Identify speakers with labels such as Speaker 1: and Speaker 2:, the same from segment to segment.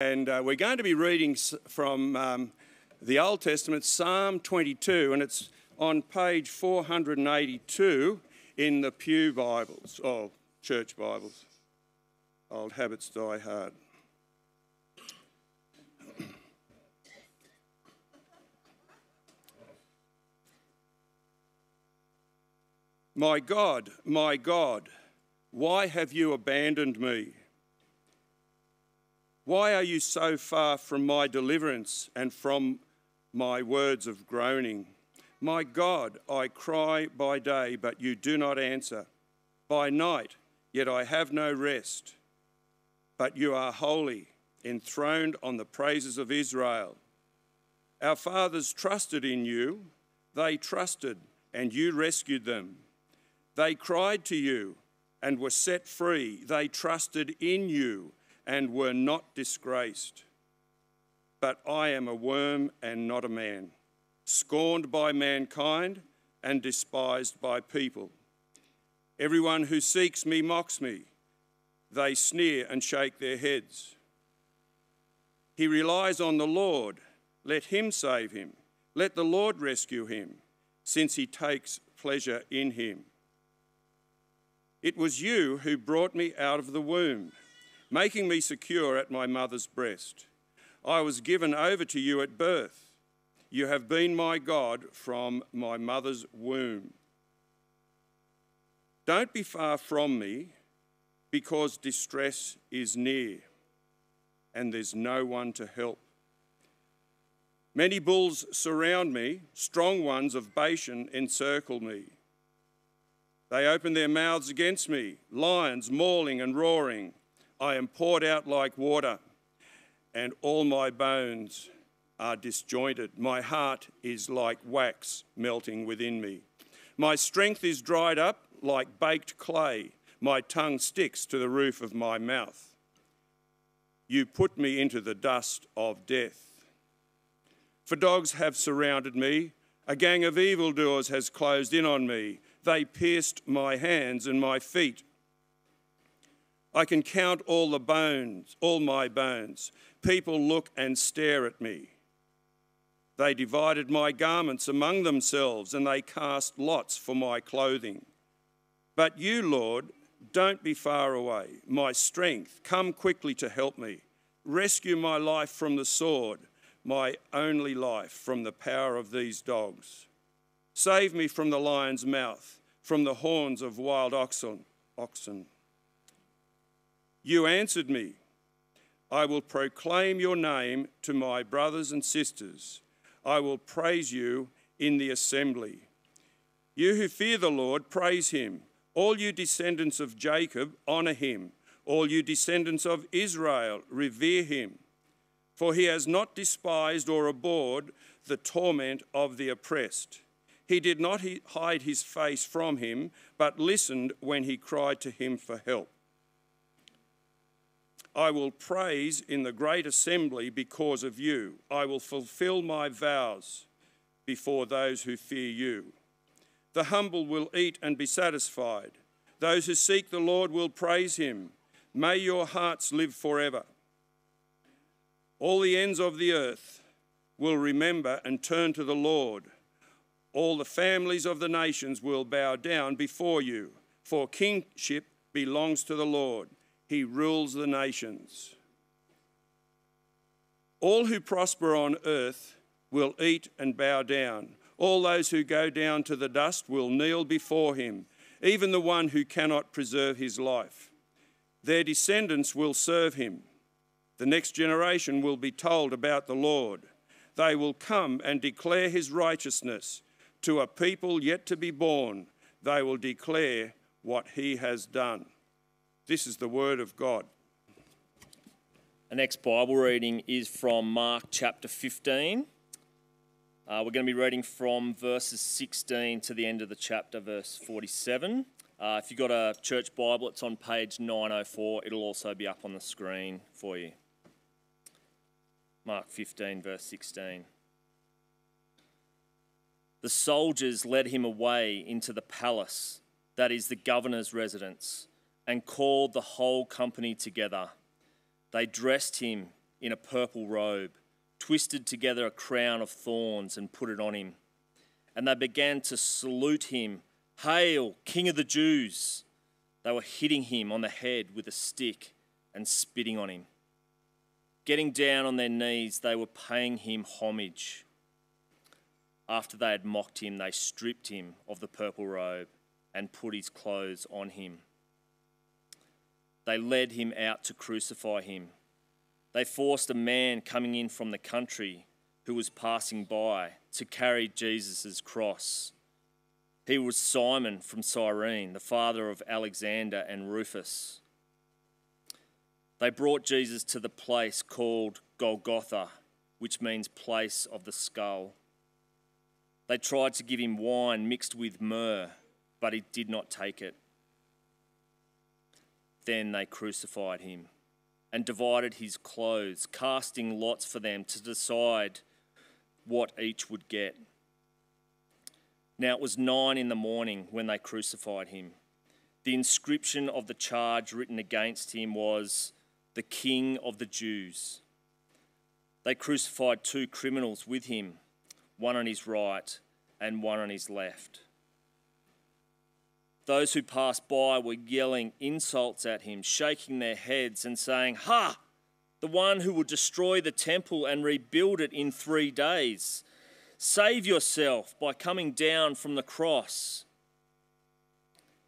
Speaker 1: And uh, we're going to be reading from um, the Old Testament, Psalm 22, and it's on page 482 in the Pew Bibles, or Church Bibles. Old habits die hard. My God, my God, why have you abandoned me? Why are you so far from my deliverance and from my words of groaning? My God, I cry by day, but you do not answer. By night, yet I have no rest. But you are holy, enthroned on the praises of Israel. Our fathers trusted in you, they trusted, and you rescued them. They cried to you and were set free. They trusted in you and were not disgraced. But I am a worm and not a man, scorned by mankind and despised by people. Everyone who seeks me mocks me. They sneer and shake their heads. He relies on the Lord. Let him save him. Let the Lord rescue him, since he takes pleasure in him. It was you who brought me out of the womb making me secure at my mother's breast. I was given over to you at birth. You have been my God from my mother's womb. Don't be far from me, because distress is near and there's no one to help. Many bulls surround me, strong ones of Bashan encircle me. They open their mouths against me, lions mauling and roaring. I am poured out like water, and all my bones are disjointed. My heart is like wax melting within me. My strength is dried up like baked clay. My tongue sticks to the roof of my mouth. You put me into the dust of death. For dogs have surrounded me, a gang of evildoers has closed in on me. They pierced my hands and my feet I can count all the bones, all my bones. People look and stare at me. They divided my garments among themselves, and they cast lots for my clothing. But you, Lord, don't be far away. My strength, come quickly to help me. Rescue my life from the sword, my only life from the power of these dogs. Save me from the lion's mouth, from the horns of wild oxen. oxen. You answered me, I will proclaim your name to my brothers and sisters. I will praise you in the assembly. You who fear the Lord, praise him. All you descendants of Jacob, honour him. All you descendants of Israel, revere him. For he has not despised or abhorred the torment of the oppressed. He did not hide his face from him, but listened when he cried to him for help. I will praise in the great assembly because of you. I will fulfill my vows before those who fear you. The humble will eat and be satisfied. Those who seek the Lord will praise him. May your hearts live forever. All the ends of the earth will remember and turn to the Lord. All the families of the nations will bow down before you, for kingship belongs to the Lord he rules the nations. All who prosper on earth will eat and bow down. All those who go down to the dust will kneel before him, even the one who cannot preserve his life. Their descendants will serve him. The next generation will be told about the Lord. They will come and declare his righteousness to a people yet to be born. They will declare what he has done. This is the word of God.
Speaker 2: The next Bible reading is from Mark chapter 15. Uh, we're going to be reading from verses 16 to the end of the chapter, verse 47. Uh, if you've got a church Bible, it's on page 904. It'll also be up on the screen for you. Mark 15, verse 16. The soldiers led him away into the palace, that is the governor's residence and called the whole company together. They dressed him in a purple robe, twisted together a crown of thorns, and put it on him. And they began to salute him, Hail, King of the Jews! They were hitting him on the head with a stick and spitting on him. Getting down on their knees, they were paying him homage. After they had mocked him, they stripped him of the purple robe and put his clothes on him. They led him out to crucify him. They forced a man coming in from the country who was passing by to carry Jesus' cross. He was Simon from Cyrene, the father of Alexander and Rufus. They brought Jesus to the place called Golgotha, which means place of the skull. They tried to give him wine mixed with myrrh, but he did not take it. Then they crucified him and divided his clothes, casting lots for them to decide what each would get. Now it was nine in the morning when they crucified him. The inscription of the charge written against him was, the King of the Jews. They crucified two criminals with him, one on his right and one on his left. Those who passed by were yelling insults at him, shaking their heads and saying, Ha! The one who will destroy the temple and rebuild it in three days. Save yourself by coming down from the cross.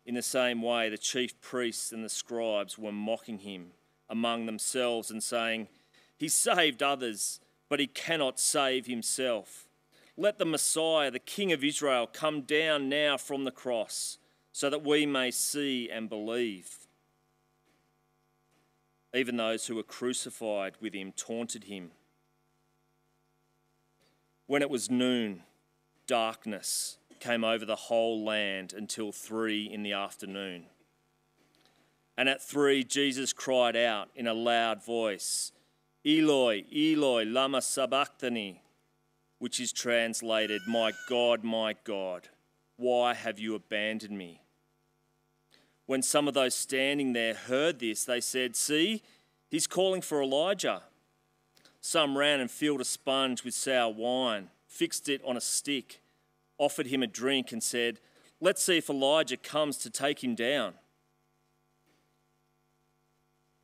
Speaker 2: In the same way, the chief priests and the scribes were mocking him among themselves and saying, He saved others, but he cannot save himself. Let the Messiah, the King of Israel, come down now from the cross, so that we may see and believe. Even those who were crucified with him taunted him. When it was noon, darkness came over the whole land until three in the afternoon. And at three, Jesus cried out in a loud voice, Eloi, Eloi, lama sabachthani, which is translated, My God, my God, why have you abandoned me? When some of those standing there heard this, they said, See, he's calling for Elijah. Some ran and filled a sponge with sour wine, fixed it on a stick, offered him a drink, and said, Let's see if Elijah comes to take him down.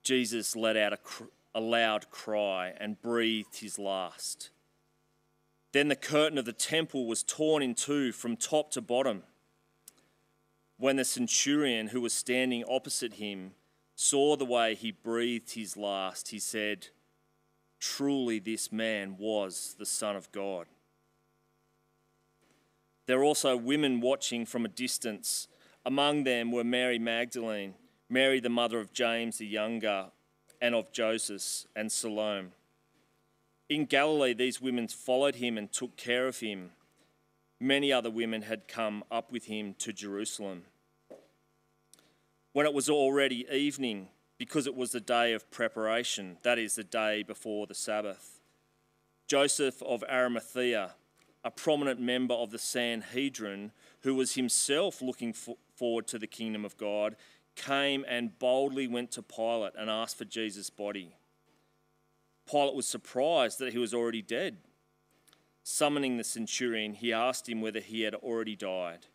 Speaker 2: Jesus let out a, a loud cry and breathed his last. Then the curtain of the temple was torn in two from top to bottom. When the centurion who was standing opposite him saw the way he breathed his last, he said, Truly, this man was the Son of God. There were also women watching from a distance. Among them were Mary Magdalene Mary, the mother of James the younger, and of Joseph and Salome. In Galilee, these women followed him and took care of him. Many other women had come up with him to Jerusalem. When it was already evening, because it was the day of preparation, that is, the day before the Sabbath, Joseph of Arimathea, a prominent member of the Sanhedrin, who was himself looking forward to the kingdom of God, came and boldly went to Pilate and asked for Jesus' body. Pilate was surprised that he was already dead. Summoning the centurion, he asked him whether he had already died.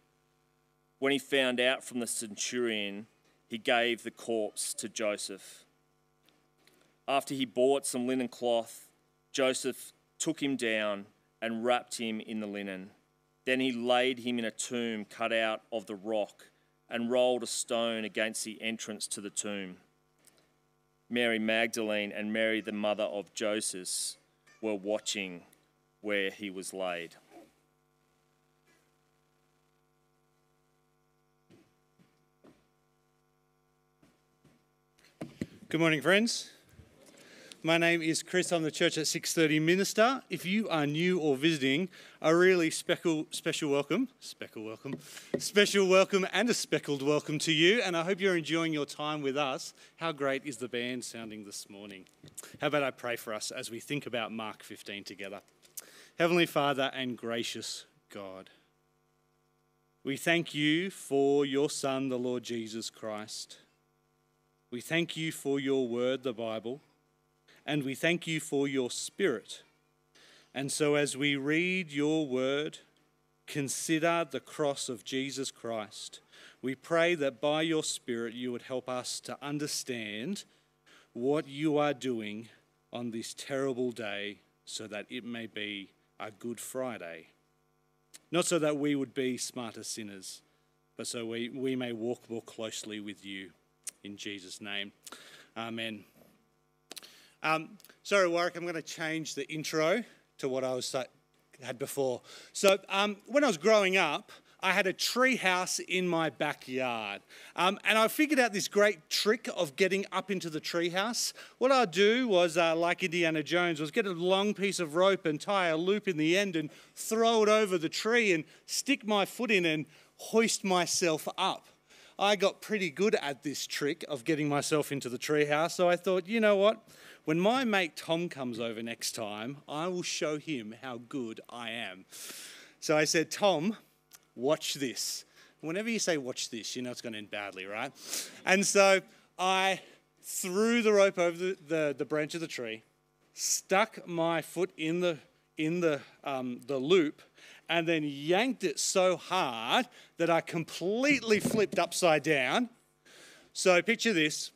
Speaker 2: When he found out from the centurion, he gave the corpse to Joseph. After he bought some linen cloth, Joseph took him down and wrapped him in the linen. Then he laid him in a tomb cut out of the rock and rolled a stone against the entrance to the tomb. Mary Magdalene and Mary, the mother of Joseph, were watching where he was laid.
Speaker 3: Good morning, friends. My name is Chris. I'm the Church at 630 minister. If you are new or visiting, a really special, special welcome, special welcome, special welcome, and a speckled welcome to you. And I hope you're enjoying your time with us. How great is the band sounding this morning? How about I pray for us as we think about Mark 15 together? Heavenly Father and gracious God, we thank you for your Son, the Lord Jesus Christ. We thank you for your word, the Bible. And we thank you for your Spirit. And so, as we read your word, consider the cross of Jesus Christ. We pray that by your Spirit you would help us to understand what you are doing on this terrible day so that it may be a Good Friday. Not so that we would be smarter sinners, but so we, we may walk more closely with you. In Jesus' name. Amen. Um, sorry, Warwick, I'm going to change the intro to what I was had before. So, um, when I was growing up, I had a tree house in my backyard. Um, and I figured out this great trick of getting up into the tree house. What I'd do was, uh, like Indiana Jones, was get a long piece of rope and tie a loop in the end and throw it over the tree and stick my foot in and hoist myself up. I got pretty good at this trick of getting myself into the tree house. So I thought, you know what? When my mate Tom comes over next time, I will show him how good I am. So I said, Tom, watch this. Whenever you say watch this, you know it's going to end badly, right? And so I threw the rope over the, the, the branch of the tree, stuck my foot in the, in the, um, the loop, and then yanked it so hard that I completely flipped upside down. So picture this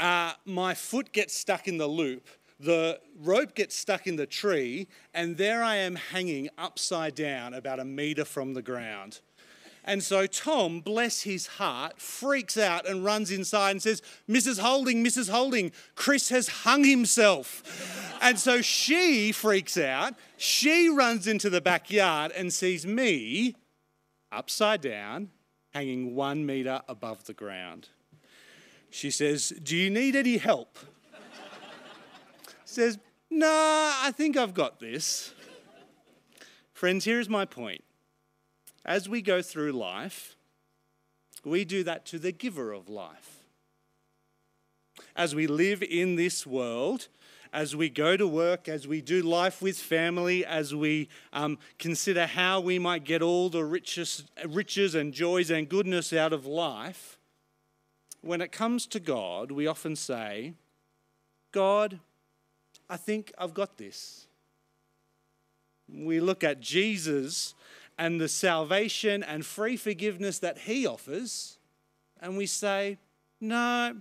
Speaker 3: uh, my foot gets stuck in the loop, the rope gets stuck in the tree, and there I am hanging upside down about a meter from the ground. And so Tom, bless his heart, freaks out and runs inside and says, Mrs. Holding, Mrs. Holding, Chris has hung himself. and so she freaks out. She runs into the backyard and sees me upside down, hanging one meter above the ground. She says, Do you need any help? says, Nah, I think I've got this. Friends, here's my point. As we go through life, we do that to the giver of life. As we live in this world, as we go to work, as we do life with family, as we um, consider how we might get all the riches, riches and joys and goodness out of life, when it comes to God, we often say, God, I think I've got this. We look at Jesus and the salvation and free forgiveness that he offers, and we say, No,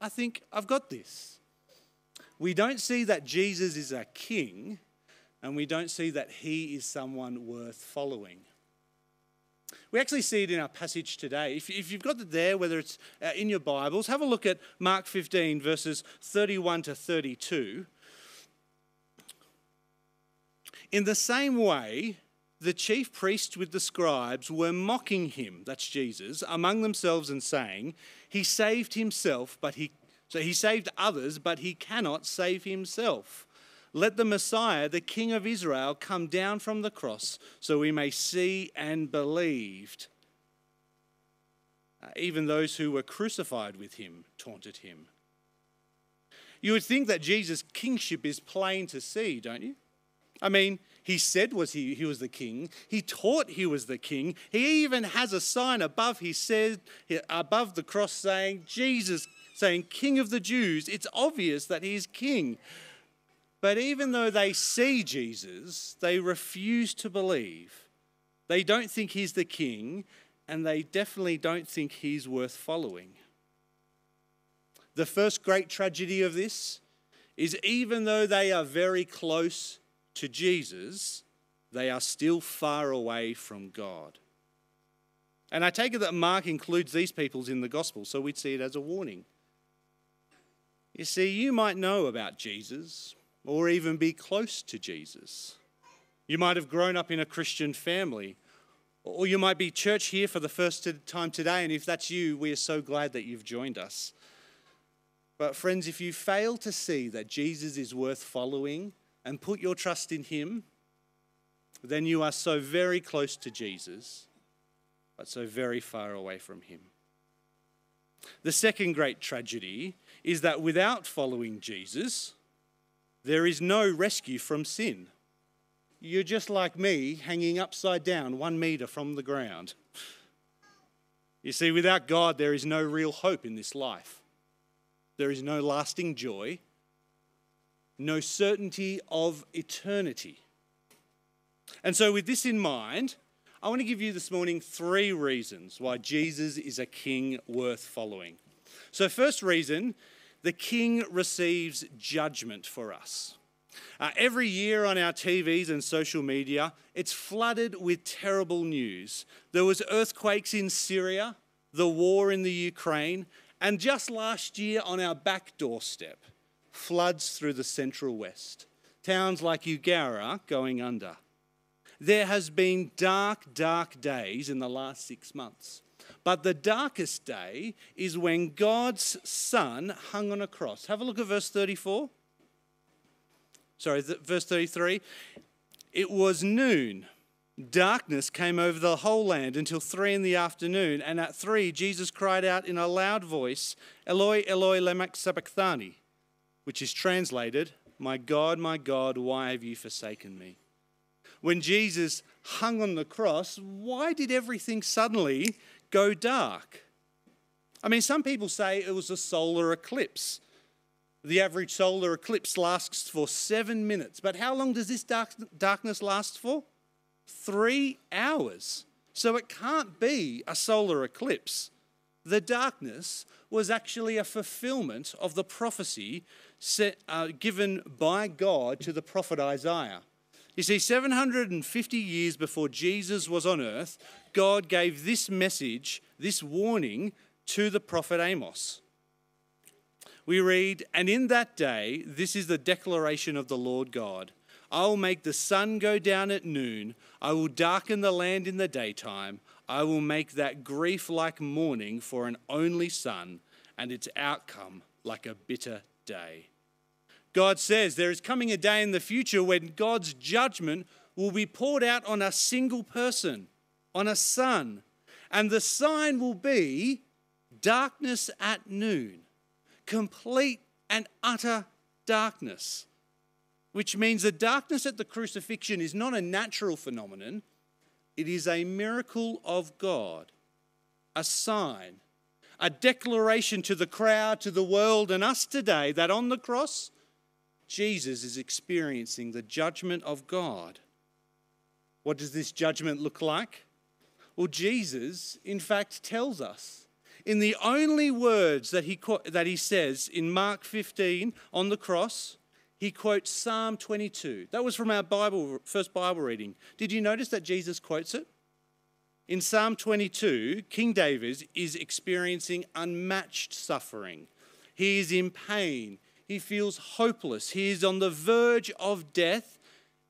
Speaker 3: I think I've got this. We don't see that Jesus is a king, and we don't see that he is someone worth following. We actually see it in our passage today. If, if you've got it there, whether it's uh, in your Bibles, have a look at Mark 15, verses 31 to 32. In the same way, the chief priests with the scribes were mocking him, that's Jesus, among themselves and saying, He saved himself, but he so he saved others, but he cannot save himself. Let the Messiah, the King of Israel, come down from the cross so we may see and believe. Uh, even those who were crucified with him taunted him. You would think that Jesus' kingship is plain to see, don't you? I mean, he said was he, he was the king. He taught he was the king. He even has a sign above he said above the cross saying Jesus saying king of the Jews. It's obvious that he's king. But even though they see Jesus, they refuse to believe. They don't think he's the king, and they definitely don't think he's worth following. The first great tragedy of this is even though they are very close to Jesus, they are still far away from God. And I take it that Mark includes these peoples in the gospel, so we'd see it as a warning. You see, you might know about Jesus or even be close to Jesus. You might have grown up in a Christian family, or you might be church here for the first time today, and if that's you, we are so glad that you've joined us. But, friends, if you fail to see that Jesus is worth following, and put your trust in Him, then you are so very close to Jesus, but so very far away from Him. The second great tragedy is that without following Jesus, there is no rescue from sin. You're just like me, hanging upside down one meter from the ground. You see, without God, there is no real hope in this life. There is no lasting joy no certainty of eternity. And so, with this in mind, I want to give you this morning three reasons why Jesus is a king worth following. So, first reason, the king receives judgment for us. Uh, every year on our TVs and social media, it's flooded with terrible news. There was earthquakes in Syria, the war in the Ukraine, and just last year on our back doorstep, floods through the central west. Towns like Eugowra going under. There has been dark, dark days in the last six months. But the darkest day is when God's Son hung on a cross. Have a look at verse 34. Sorry, verse 33. It was noon. Darkness came over the whole land until three in the afternoon, and at three, Jesus cried out in a loud voice, Eloi, Eloi, lema sabachthani, which is translated, My God, my God, why have you forsaken me? When Jesus hung on the cross, why did everything suddenly go dark? I mean, some people say it was a solar eclipse. The average solar eclipse lasts for seven minutes. But how long does this dark, darkness last for? Three hours. So it can't be a solar eclipse. The darkness was actually a fulfillment of the prophecy set, uh, given by God to the prophet Isaiah. You see, 750 years before Jesus was on earth, God gave this message, this warning to the prophet Amos. We read, And in that day, this is the declaration of the Lord God I will make the sun go down at noon, I will darken the land in the daytime, I will make that grief like mourning for an only son, and its outcome like a bitter day. God says there is coming a day in the future when God's judgment will be poured out on a single person, on a son, and the sign will be darkness at noon, complete and utter darkness, which means the darkness at the crucifixion is not a natural phenomenon, it is a miracle of God, a sign, a declaration to the crowd, to the world, and us today that on the cross, Jesus is experiencing the judgment of God. What does this judgment look like? Well, Jesus, in fact, tells us in the only words that he, that he says in Mark 15 on the cross, he quotes Psalm 22. That was from our Bible, first Bible reading. Did you notice that Jesus quotes it? In Psalm 22, King David is experiencing unmatched suffering. He is in pain. He feels hopeless. He is on the verge of death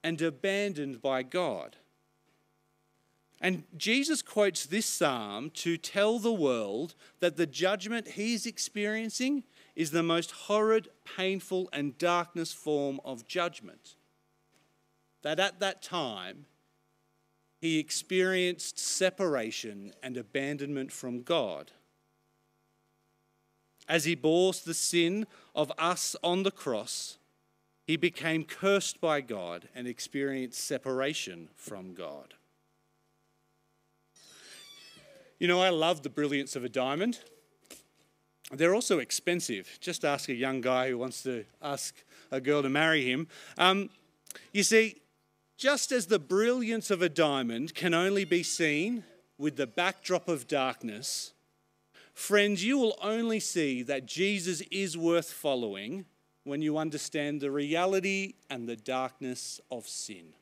Speaker 3: and abandoned by God. And Jesus quotes this psalm to tell the world that the judgment he's experiencing is the most horrid, painful, and darkness form of judgment. That at that time, he experienced separation and abandonment from God as he bore the sin of us on the cross, he became cursed by God and experienced separation from God. You know, I love the brilliance of a diamond. They're also expensive. Just ask a young guy who wants to ask a girl to marry him. Um, you see, just as the brilliance of a diamond can only be seen with the backdrop of darkness, Friends, you will only see that Jesus is worth following when you understand the reality and the darkness of sin.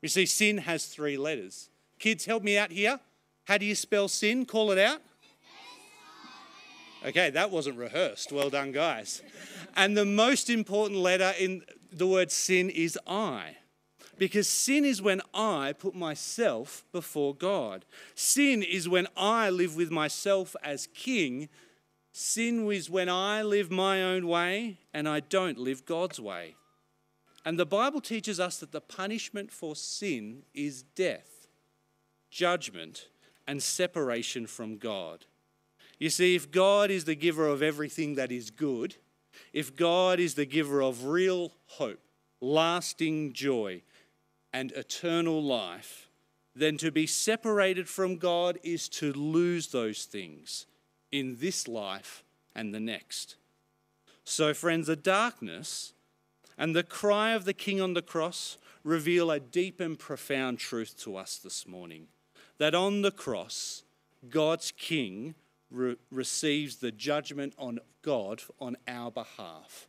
Speaker 3: You see, sin has three letters. Kids, help me out here. How do you spell sin? Call it out. Okay, that wasn't rehearsed. Well done, guys. And the most important letter in the word sin is I. Because sin is when I put myself before God. Sin is when I live with myself as king. Sin is when I live my own way and I don't live God's way. And the Bible teaches us that the punishment for sin is death, judgment, and separation from God. You see, if God is the giver of everything that is good, if God is the giver of real hope, lasting joy, and eternal life, then to be separated from God is to lose those things in this life and the next. So, friends, the darkness and the cry of the King on the cross reveal a deep and profound truth to us this morning that on the cross, God's King re- receives the judgment on God on our behalf.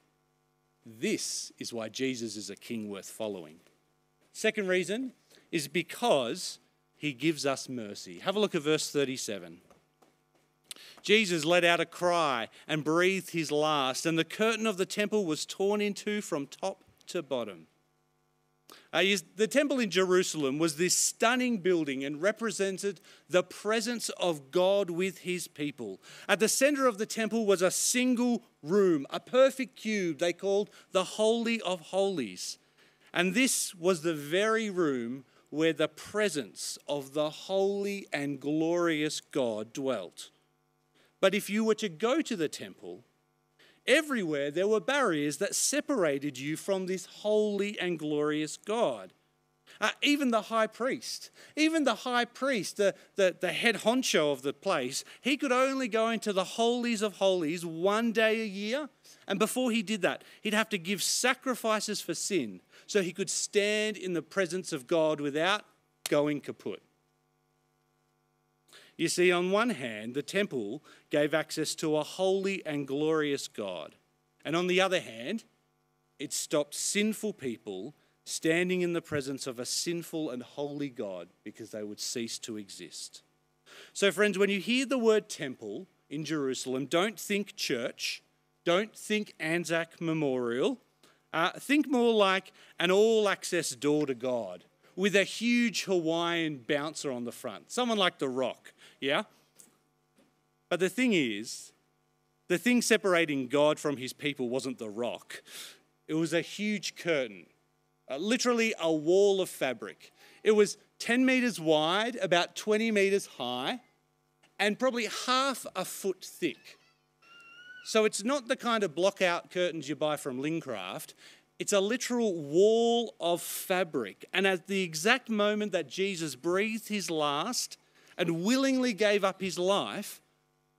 Speaker 3: This is why Jesus is a king worth following. Second reason is because he gives us mercy. Have a look at verse 37. Jesus let out a cry and breathed his last, and the curtain of the temple was torn in two from top to bottom. Uh, the temple in Jerusalem was this stunning building and represented the presence of God with his people. At the center of the temple was a single room, a perfect cube they called the Holy of Holies. And this was the very room where the presence of the holy and glorious God dwelt. But if you were to go to the temple, everywhere there were barriers that separated you from this holy and glorious God. Uh, even the high priest, even the high priest, the, the, the head honcho of the place, he could only go into the holies of holies one day a year. And before he did that, he'd have to give sacrifices for sin so he could stand in the presence of God without going kaput. You see, on one hand, the temple gave access to a holy and glorious God. And on the other hand, it stopped sinful people standing in the presence of a sinful and holy God because they would cease to exist. So, friends, when you hear the word temple in Jerusalem, don't think church, don't think Anzac Memorial. Uh, think more like an all access door to God with a huge Hawaiian bouncer on the front, someone like The Rock, yeah? But the thing is, the thing separating God from his people wasn't the rock, it was a huge curtain, uh, literally a wall of fabric. It was 10 meters wide, about 20 meters high, and probably half a foot thick. So it's not the kind of block out curtains you buy from Lincraft. It's a literal wall of fabric. And at the exact moment that Jesus breathed his last, and willingly gave up his life,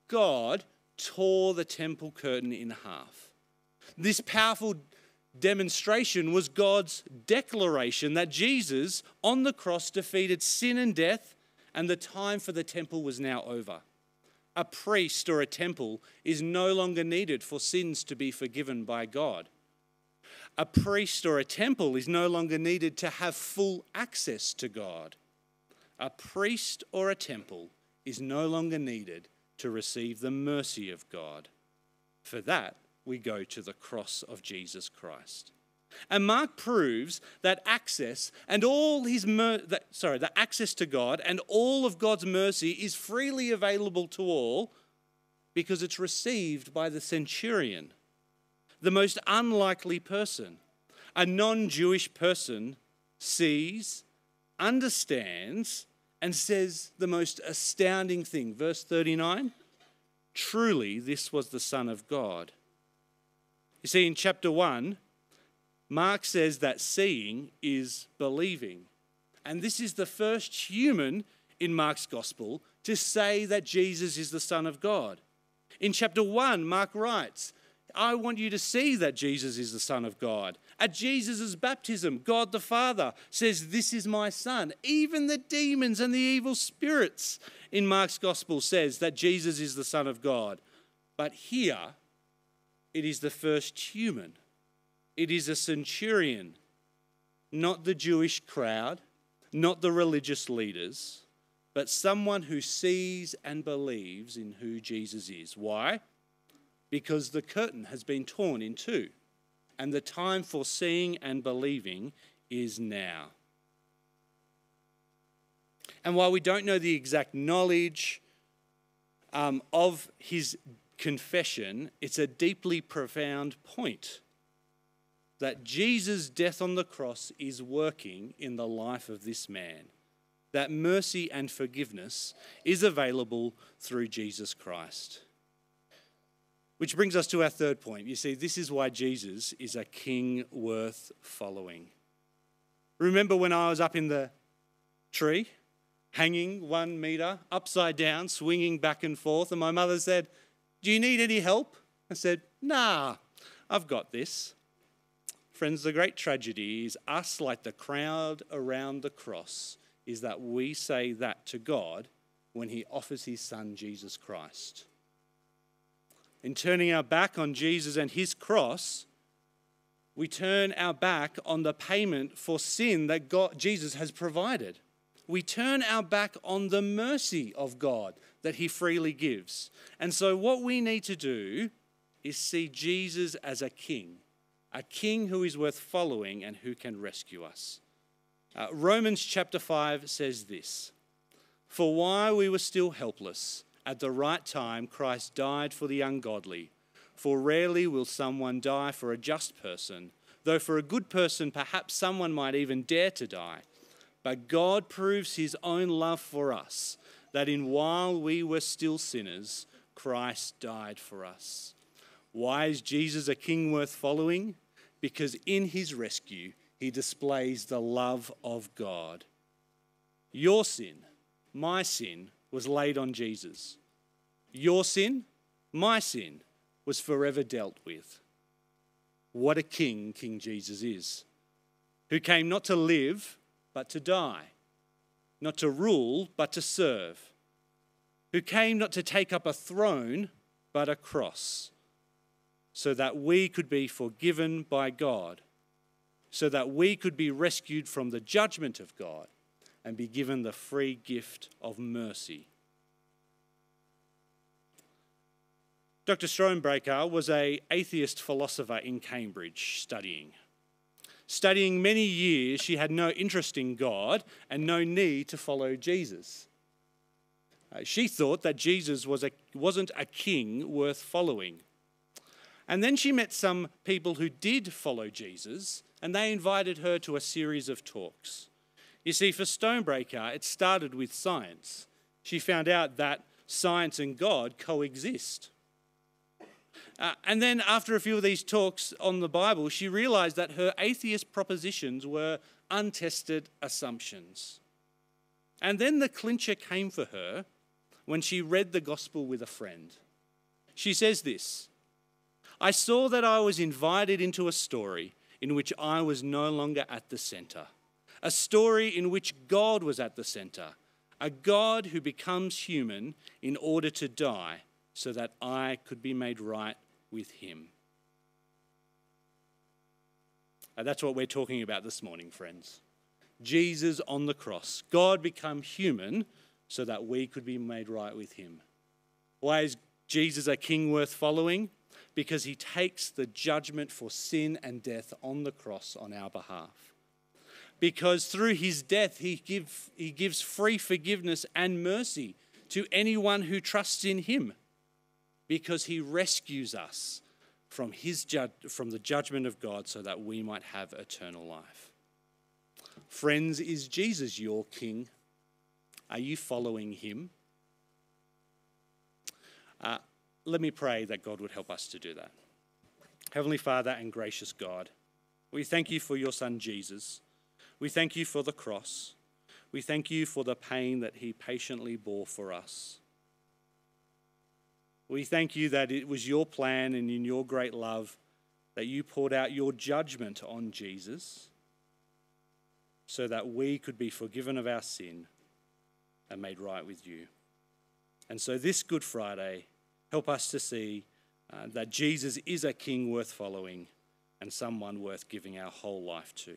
Speaker 3: God tore the temple curtain in half. This powerful demonstration was God's declaration that Jesus on the cross defeated sin and death, and the time for the temple was now over. A priest or a temple is no longer needed for sins to be forgiven by God. A priest or a temple is no longer needed to have full access to God a priest or a temple is no longer needed to receive the mercy of God. For that, we go to the cross of Jesus Christ. And Mark proves that access and all his mer- that, sorry, the access to God and all of God's mercy is freely available to all because it's received by the centurion, the most unlikely person. A non-Jewish person sees understands and says the most astounding thing. Verse 39 Truly, this was the Son of God. You see, in chapter 1, Mark says that seeing is believing. And this is the first human in Mark's gospel to say that Jesus is the Son of God. In chapter 1, Mark writes, I want you to see that Jesus is the Son of God. At Jesus' baptism, God the Father says, This is my Son. Even the demons and the evil spirits in Mark's Gospel says that Jesus is the Son of God. But here, it is the first human. It is a centurion, not the Jewish crowd, not the religious leaders, but someone who sees and believes in who Jesus is. Why? Because the curtain has been torn in two, and the time for seeing and believing is now. And while we don't know the exact knowledge um, of his confession, it's a deeply profound point that Jesus' death on the cross is working in the life of this man. That mercy and forgiveness is available through Jesus Christ. Which brings us to our third point. You see, this is why Jesus is a king worth following. Remember when I was up in the tree, hanging one meter, upside down, swinging back and forth, and my mother said, Do you need any help? I said, Nah, I've got this. Friends, the great tragedy is us, like the crowd around the cross, is that we say that to God when He offers His Son, Jesus Christ. In turning our back on Jesus and His cross, we turn our back on the payment for sin that God, Jesus has provided. We turn our back on the mercy of God that He freely gives. And so, what we need to do is see Jesus as a king, a king who is worth following and who can rescue us. Uh, Romans chapter 5 says this For while we were still helpless, at the right time Christ died for the ungodly. For rarely will someone die for a just person, though for a good person perhaps someone might even dare to die. But God proves his own love for us, that in while we were still sinners, Christ died for us. Why is Jesus a king worth following? Because in his rescue, he displays the love of God. Your sin, my sin, was laid on Jesus. Your sin, my sin, was forever dealt with. What a king King Jesus is, who came not to live, but to die, not to rule, but to serve, who came not to take up a throne, but a cross, so that we could be forgiven by God, so that we could be rescued from the judgment of God and be given the free gift of mercy. Dr. Stonebraker was a atheist philosopher in Cambridge studying. Studying many years, she had no interest in God and no need to follow Jesus. Uh, she thought that Jesus was a, wasn't a king worth following. And then she met some people who did follow Jesus, and they invited her to a series of talks. You see, for Stonebraker, it started with science. She found out that science and God coexist. Uh, and then, after a few of these talks on the Bible, she realized that her atheist propositions were untested assumptions. And then the clincher came for her when she read the gospel with a friend. She says this I saw that I was invited into a story in which I was no longer at the center, a story in which God was at the center, a God who becomes human in order to die so that I could be made right with him. And that's what we're talking about this morning, friends. Jesus on the cross. God become human so that we could be made right with him. Why is Jesus a king worth following? Because he takes the judgment for sin and death on the cross on our behalf. Because through his death, he, give, he gives free forgiveness and mercy to anyone who trusts in him because he rescues us from, his ju- from the judgment of God so that we might have eternal life. Friends, is Jesus your King? Are you following him? Uh, let me pray that God would help us to do that. Heavenly Father and gracious God, we thank you for your Son Jesus. We thank you for the cross. We thank you for the pain that he patiently bore for us. We thank you that it was your plan and in your great love that you poured out your judgment on Jesus so that we could be forgiven of our sin and made right with you. And so, this Good Friday, help us to see uh, that Jesus is a king worth following and someone worth giving our whole life to.